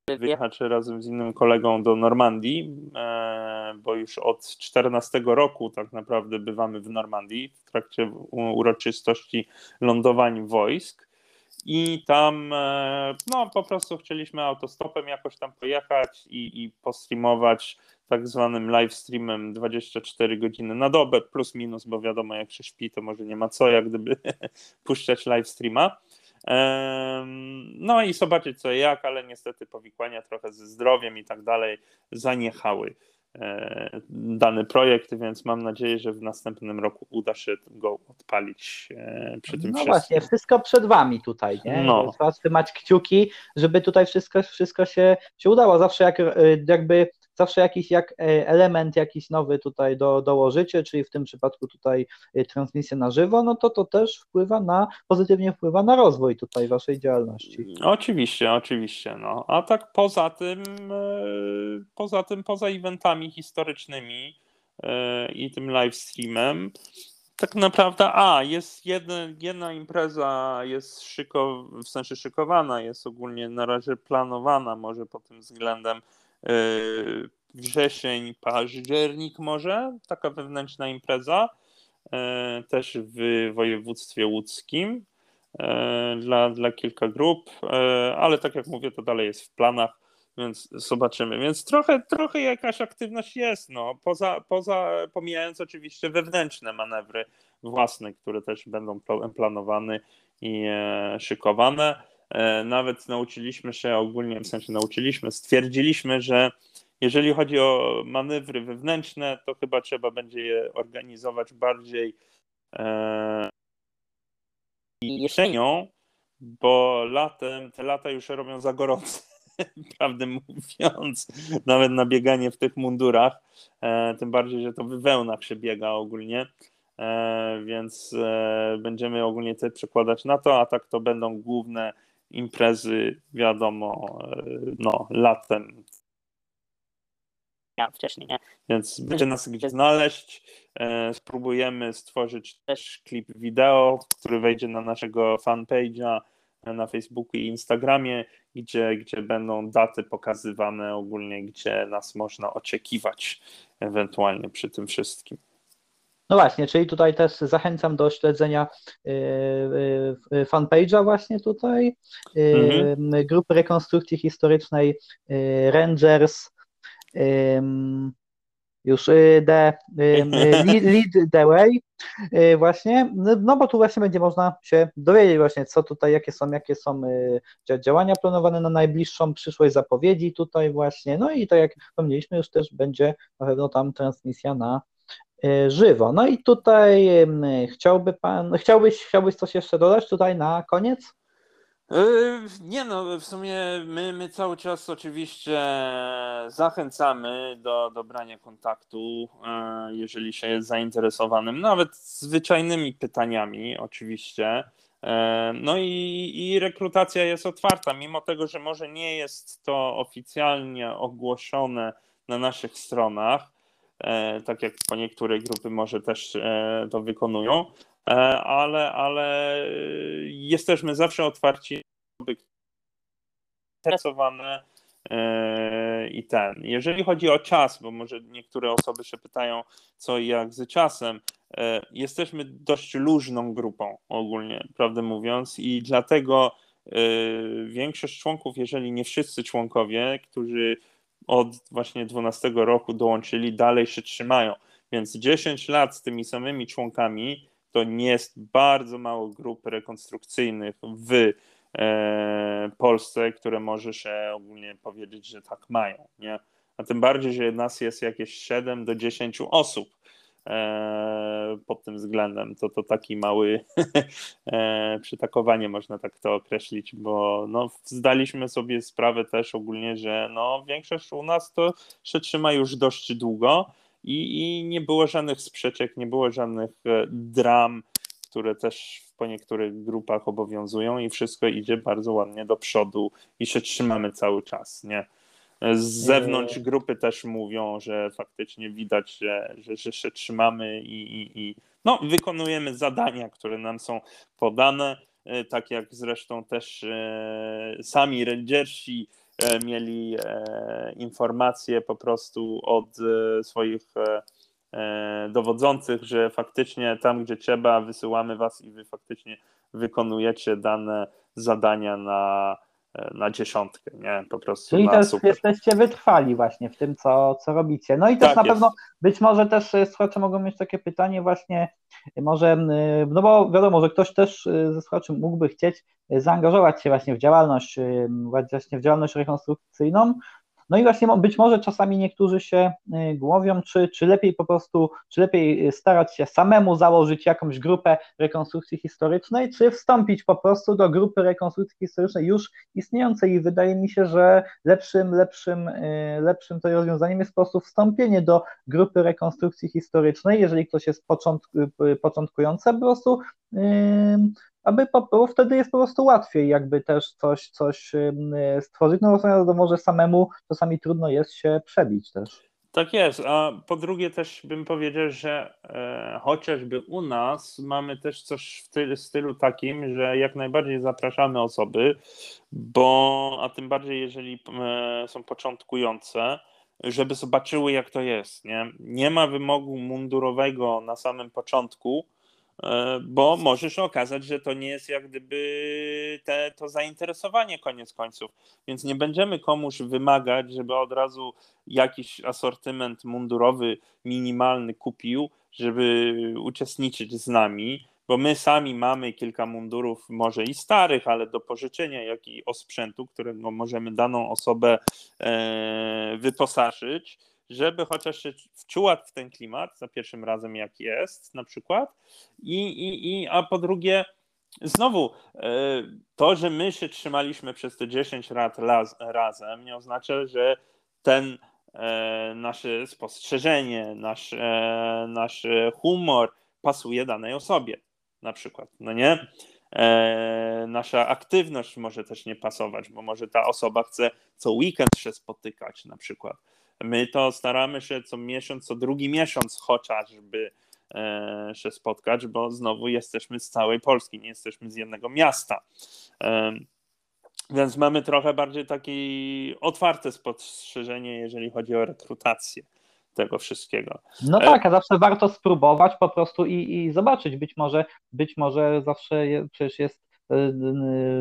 wyjechać razem z innym kolegą do Normandii, e, bo już od 14 roku tak naprawdę bywamy w Normandii w trakcie uroczystości lądowań wojsk. I tam e, no, po prostu chcieliśmy autostopem jakoś tam pojechać i, i postreamować tak zwanym live streamem 24 godziny na dobę, plus minus, bo wiadomo, jak się śpi, to może nie ma co, jak gdyby puszczać live streama. No i zobaczyć co jak, ale niestety powikłania trochę ze zdrowiem i tak dalej zaniechały dany projekt, więc mam nadzieję, że w następnym roku uda się go odpalić e, przy tym No wszystkim. właśnie, wszystko przed wami tutaj, nie? No. Trzeba trzymać kciuki, żeby tutaj wszystko, wszystko się, się udało. Zawsze jak e, jakby zawsze jakiś jak element jakiś nowy tutaj do, dołożycie, czyli w tym przypadku tutaj transmisję na żywo, no to to też wpływa na, pozytywnie wpływa na rozwój tutaj waszej działalności. Oczywiście, oczywiście, no. A tak poza tym, poza tym, poza eventami historycznymi i tym live streamem, tak naprawdę, a jest jedna, jedna impreza, jest szyko, w sensie szykowana, jest ogólnie na razie planowana, może pod tym względem wrzesień, październik może, taka wewnętrzna impreza, yy, też w województwie łódzkim yy, dla, dla kilka grup, ale tak jak mówię, to dalej jest w planach więc zobaczymy. Więc trochę, trochę jakaś aktywność jest, no. Poza, poza, pomijając oczywiście wewnętrzne manewry własne, które też będą planowane i e, szykowane. E, nawet nauczyliśmy się ogólnie, w sensie nauczyliśmy, stwierdziliśmy, że jeżeli chodzi o manewry wewnętrzne, to chyba trzeba będzie je organizować bardziej e, jesienią, bo latem te lata już robią za gorące. prawdę mówiąc, nawet na bieganie w tych mundurach, e, tym bardziej, że to w wełnach się biega ogólnie, więc będziemy ogólnie te przekładać na to, a tak to będą główne imprezy, wiadomo, no, latem. Ja, wcześniej, nie? Więc będzie nas gdzie znaleźć. Spróbujemy stworzyć też klip wideo, który wejdzie na naszego fanpage'a na Facebooku i Instagramie, gdzie, gdzie będą daty pokazywane ogólnie, gdzie nas można oczekiwać ewentualnie przy tym wszystkim. No właśnie, czyli tutaj też zachęcam do śledzenia y, y, fanpage'a właśnie tutaj, y, mhm. grupy rekonstrukcji historycznej Rangers, już the, lead the way właśnie, no, no bo tu właśnie będzie można się dowiedzieć właśnie, co tutaj, jakie są, jakie są działania planowane na najbliższą przyszłość, zapowiedzi tutaj właśnie, no i tak jak wspomnieliśmy, już też będzie na pewno tam transmisja na żywo. No i tutaj chciałby pan, chciałbyś, chciałbyś coś jeszcze dodać tutaj na koniec? Yy, nie no, w sumie my, my cały czas oczywiście zachęcamy do, do brania kontaktu, yy, jeżeli się jest zainteresowanym, nawet zwyczajnymi pytaniami oczywiście. No i, i rekrutacja jest otwarta, mimo tego, że może nie jest to oficjalnie ogłoszone na naszych stronach, tak jak po niektóre grupy może też to wykonują, E, ale, ale jesteśmy zawsze otwarci, zainteresowane e, i ten. Jeżeli chodzi o czas, bo może niektóre osoby się pytają, co i jak z czasem, e, jesteśmy dość luźną grupą ogólnie, prawdę mówiąc, i dlatego większość członków, jeżeli nie wszyscy członkowie, którzy od właśnie 12 roku dołączyli, dalej się trzymają. Więc 10 lat z tymi samymi członkami to nie jest bardzo mało grup rekonstrukcyjnych w e, Polsce, które może się ogólnie powiedzieć, że tak mają. Nie? A tym bardziej, że nas jest jakieś 7 do 10 osób pod tym względem. To, to taki mały e, przytakowanie, można tak to określić, bo no, zdaliśmy sobie sprawę też ogólnie, że no, większość u nas to się trzyma już dość długo i, i nie było żadnych sprzeczek, nie było żadnych e, dram, które też po niektórych grupach obowiązują i wszystko idzie bardzo ładnie do przodu i się trzymamy cały czas, nie? Z zewnątrz grupy też mówią, że faktycznie widać, że, że, że się trzymamy i, i, i no, wykonujemy zadania, które nam są podane, e, tak jak zresztą też e, sami E, mieli informacje po prostu od swoich dowodzących, że faktycznie tam, gdzie trzeba, wysyłamy was i wy faktycznie wykonujecie dane zadania na, na dziesiątkę, nie? Po prostu Czyli też super. jesteście wytrwali właśnie w tym, co, co robicie. No i też tak na jest. pewno być może też słuchacze mogą mieć takie pytanie właśnie, może, no bo wiadomo, że ktoś też ze słuchaczy mógłby chcieć zaangażować się właśnie w działalność, właśnie w działalność rekonstrukcyjną, No i właśnie być może czasami niektórzy się głowią, czy, czy lepiej po prostu, czy lepiej starać się samemu założyć jakąś grupę rekonstrukcji historycznej, czy wstąpić po prostu do grupy rekonstrukcji historycznej już istniejącej. I wydaje mi się, że lepszym, lepszym, lepszym to rozwiązaniem jest po prostu wstąpienie do grupy rekonstrukcji historycznej, jeżeli ktoś jest początkujący, po prostu aby bo wtedy jest po prostu łatwiej jakby też coś, coś stworzyć, no bo może samemu czasami trudno jest się przebić też. Tak jest, a po drugie też bym powiedział, że e, chociażby u nas mamy też coś w stylu takim, że jak najbardziej zapraszamy osoby, bo a tym bardziej jeżeli e, są początkujące, żeby zobaczyły jak to jest. Nie, nie ma wymogu mundurowego na samym początku, bo może się okazać, że to nie jest jak gdyby te, to zainteresowanie koniec końców. Więc nie będziemy komuś wymagać, żeby od razu jakiś asortyment mundurowy minimalny kupił, żeby uczestniczyć z nami, bo my sami mamy kilka mundurów, może i starych, ale do pożyczenia, jak i osprzętu, którego możemy daną osobę e, wyposażyć żeby chociaż się wczuła w ten klimat za pierwszym razem, jak jest na przykład. I, i, i, a po drugie, znowu, e, to, że my się trzymaliśmy przez te 10 lat razem, nie oznacza, że ten e, nasze spostrzeżenie, nasz, e, nasz humor pasuje danej osobie, na przykład, no nie? nasza aktywność może też nie pasować, bo może ta osoba chce co weekend się spotykać na przykład. My to staramy się co miesiąc, co drugi miesiąc chociażby e, się spotkać, bo znowu jesteśmy z całej Polski, nie jesteśmy z jednego miasta. E, więc mamy trochę bardziej takie otwarte spostrzeżenie, jeżeli chodzi o rekrutację tego wszystkiego. No e, tak, a zawsze warto spróbować po prostu i, i zobaczyć. Być może, być może zawsze je, przecież jest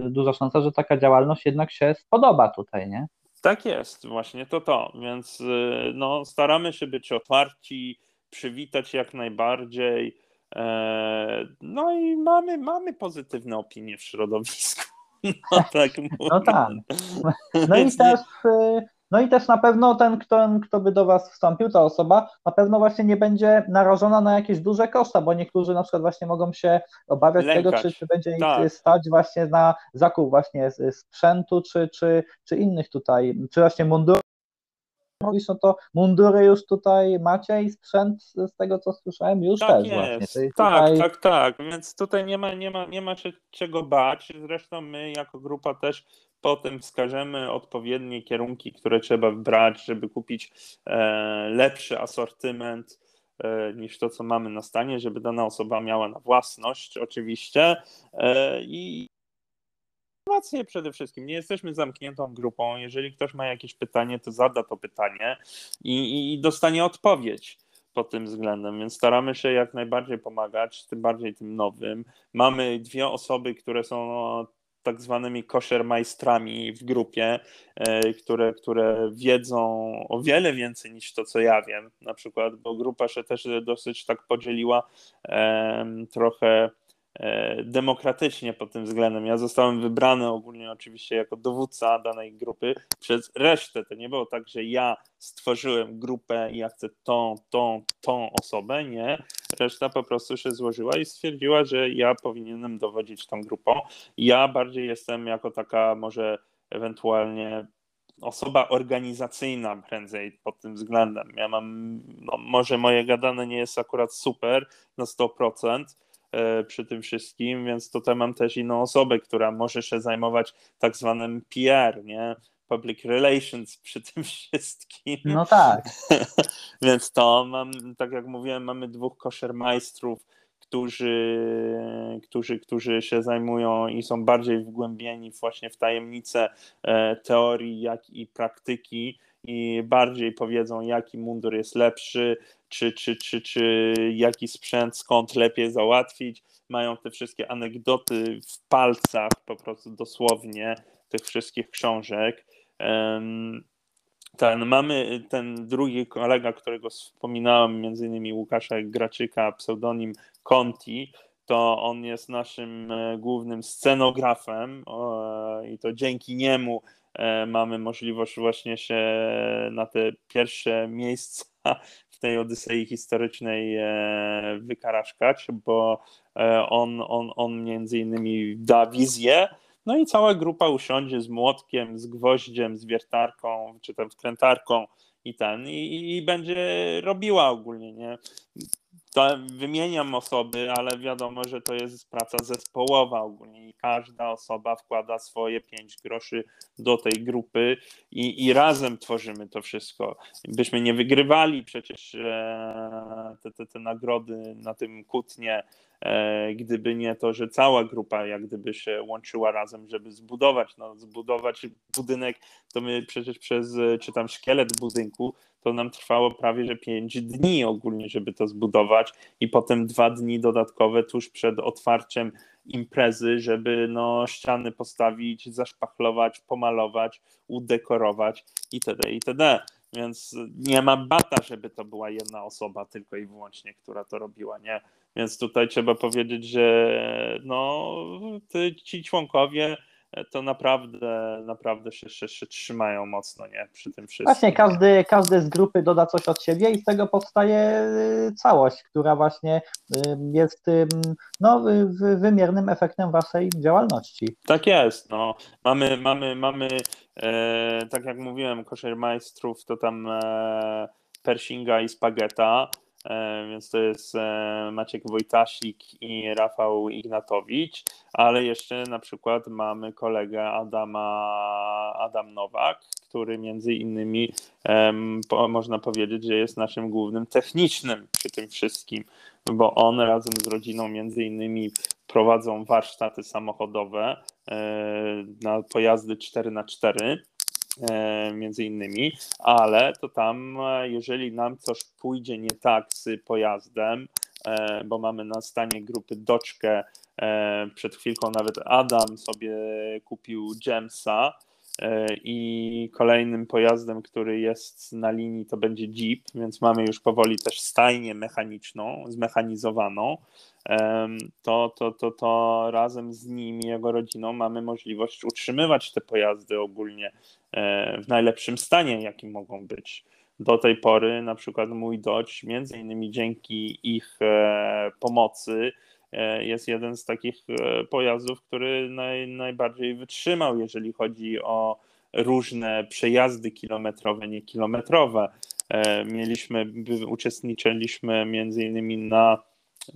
duża szansa, że taka działalność jednak się spodoba tutaj, nie? Tak jest, właśnie to to. Więc y, no, staramy się być otwarci, przywitać jak najbardziej. E, no i mamy, mamy pozytywne opinie w środowisku. No tak. No tak. No i też y, no i też na pewno ten kto, kto by do Was wstąpił, ta osoba, na pewno właśnie nie będzie narażona na jakieś duże koszta, bo niektórzy na przykład właśnie mogą się obawiać Lękać. tego, czy, czy będzie tak. ich stać właśnie na zakup właśnie sprzętu, czy, czy, czy innych tutaj, czy właśnie mundurów. Mówisz, no to mundury już tutaj macie i sprzęt z tego co słyszałem już tak też jest. właśnie. tak, tutaj... tak, tak, więc tutaj nie ma, nie ma, nie ma czego bać. Zresztą my jako grupa też Potem wskażemy odpowiednie kierunki, które trzeba brać, żeby kupić e, lepszy asortyment e, niż to, co mamy na stanie, żeby dana osoba miała na własność, oczywiście. E, I informacje przede wszystkim. Nie jesteśmy zamkniętą grupą. Jeżeli ktoś ma jakieś pytanie, to zada to pytanie i, i dostanie odpowiedź pod tym względem, więc staramy się jak najbardziej pomagać, tym bardziej tym nowym. Mamy dwie osoby, które są tak zwanymi koszermajstrami w grupie, e, które, które wiedzą o wiele więcej niż to, co ja wiem, na przykład, bo grupa się też dosyć tak podzieliła trochę demokratycznie pod tym względem. Ja zostałem wybrany ogólnie oczywiście jako dowódca danej grupy przez resztę. To nie było tak, że ja stworzyłem grupę i ja chcę tą, tą, tą osobę. Nie. Reszta po prostu się złożyła i stwierdziła, że ja powinienem dowodzić tą grupą. Ja bardziej jestem jako taka może ewentualnie osoba organizacyjna prędzej pod tym względem. Ja mam, no, może moje gadane nie jest akurat super na 100%, E, przy tym wszystkim, więc tutaj mam też inną osobę, która może się zajmować tak zwanym PR, nie? Public relations przy tym wszystkim. No tak. więc to mam, tak jak mówiłem, mamy dwóch koszermajstrów, którzy, którzy, którzy się zajmują i są bardziej wgłębieni właśnie w tajemnice e, teorii, jak i praktyki i bardziej powiedzą, jaki mundur jest lepszy, czy, czy, czy, czy jaki sprzęt, skąd lepiej załatwić. Mają te wszystkie anegdoty w palcach, po prostu dosłownie, tych wszystkich książek. Ten, mamy ten drugi kolega, którego wspominałem, między innymi Łukasza Graczyka, pseudonim Conti, to on jest naszym e, głównym scenografem i to dzięki niemu mamy możliwość właśnie się na te pierwsze miejsca w tej Odysei historycznej wykaraszkać, bo on, on, on między innymi da wizję, no i cała grupa usiądzie z młotkiem, z gwoździem, z wiertarką, czy tam wkrętarką i ten, i, i będzie robiła ogólnie, nie? To wymieniam osoby, ale wiadomo, że to jest praca zespołowa ogólnie i każda osoba wkłada swoje pięć groszy do tej grupy i, i razem tworzymy to wszystko. Byśmy nie wygrywali przecież e, te, te, te nagrody na tym kutnie, gdyby nie to, że cała grupa jak gdyby się łączyła razem, żeby zbudować, no, zbudować budynek, to my przecież przez, czy tam szkielet budynku, to nam trwało prawie że 5 dni ogólnie, żeby to zbudować i potem dwa dni dodatkowe tuż przed otwarciem imprezy, żeby no, ściany postawić, zaszpachlować, pomalować, udekorować itd. itd. Więc nie ma bata, żeby to była jedna osoba tylko i wyłącznie, która to robiła, nie? Więc tutaj trzeba powiedzieć, że no, ci członkowie to naprawdę, naprawdę się, się, się, trzymają mocno nie? przy tym wszystkim. Właśnie każdy, każdy z grupy doda coś od siebie i z tego powstaje y, całość, która właśnie jest no, wymiernym efektem waszej działalności. Tak jest. No. Mamy, mamy, mamy e, tak jak mówiłem, koszer majstrów to tam e, Pershinga i Spagetta E, więc to jest e, Maciek Wojtasik i Rafał Ignatowicz, ale jeszcze na przykład mamy kolegę Adama, Adam Nowak, który między innymi można powiedzieć, że jest naszym głównym technicznym przy tym wszystkim, bo on razem z rodziną między innymi prowadzą warsztaty samochodowe e, na pojazdy 4x4 E, między innymi, ale to tam, e, jeżeli nam coś pójdzie nie tak z pojazdem, e, bo mamy na stanie grupy doczkę, przed chwilką nawet Adam sobie kupił Jamesa, i kolejnym pojazdem, który jest na linii, to będzie Jeep, więc mamy już powoli też stajnię mechaniczną, zmechanizowaną. To, to, to, to razem z nim i jego rodziną mamy możliwość utrzymywać te pojazdy ogólnie E, w najlepszym stanie, jakim mogą być. Do tej pory na przykład mój Dodge, między innymi dzięki ich e, pomocy, e, jest jeden z takich pojazdów, który naj, najbardziej wytrzymał, jeżeli chodzi o różne przejazdy kilometrowe, niekilometrowe. Mieliśmy, uczestniczyliśmy między innymi na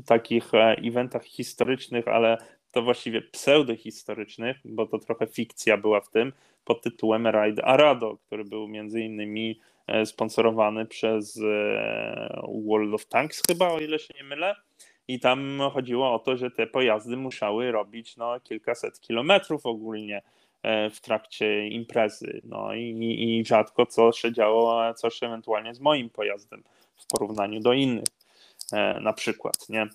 takich eventach historycznych, ale to właściwie pseudohistorycznych, bo to trochę fikcja była w tym, pod tytułem Ride Arado, który był między innymi e, sponsorowany przez e, World of Tanks chyba, o ile się nie mylę. I tam chodziło o to, że te pojazdy musiały robić no, kilkaset kilometrów ogólnie e, w trakcie imprezy. No i, i rzadko co się działo, coś ewentualnie z moim pojazdem w porównaniu do innych na przykład, nie?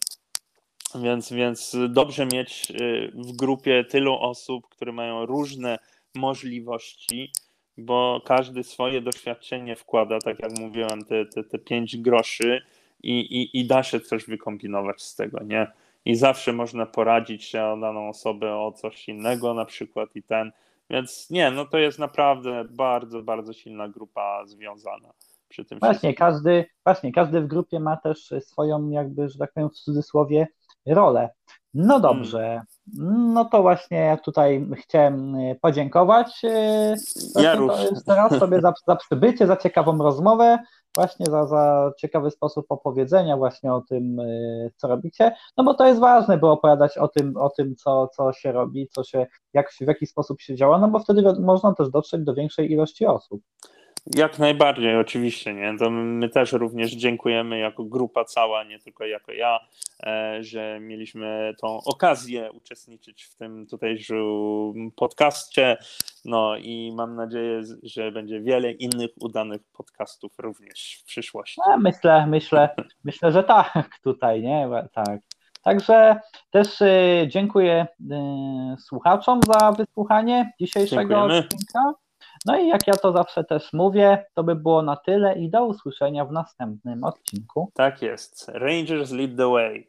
Więc, więc dobrze mieć w grupie tylu osób, które mają różne możliwości, bo każdy swoje doświadczenie wkłada, tak jak mówiłem, te, te, te pięć groszy i, i, i da się coś wykombinować z tego, nie? I zawsze można poradzić się o daną osobę o coś innego na przykład i ten, więc nie, no to jest naprawdę bardzo, bardzo silna grupa związana przy tym Właśnie, każdy, właśnie, każdy w grupie ma też swoją jakby, że tak powiem w cudzysłowie, rolę. No hmm. dobrze, no to właśnie ja tutaj chciałem e, podziękować e, ja teraz sobie za, za przybycie, za ciekawą rozmowę, właśnie za, za ciekawy sposób opowiedzenia właśnie o tym, e, co robicie, no bo to jest ważne, by opowiadać o tym, o tym co, co się robi, co się, jak, w jaki sposób się działa, no bo wtedy można też dotrzeć do większej ilości osób. Jak najbardziej, oczywiście, nie? To my też również dziękujemy jako grupa cała, nie tylko jako ja, e, że mieliśmy tą okazję uczestniczyć w tym tutejszym podcaście. No i mam nadzieję, że będzie wiele innych udanych podcastów również w przyszłości. No, myślę, myślę, myślę, że tak tutaj, nie? Tak. Także też y, dziękuję y, słuchaczom za wysłuchanie dzisiejszego Dziękujemy. odcinka. No i jak ja to zawsze też mówię, to by było na tyle i do usłyszenia w następnym odcinku. Tak jest. Rangers lead the way.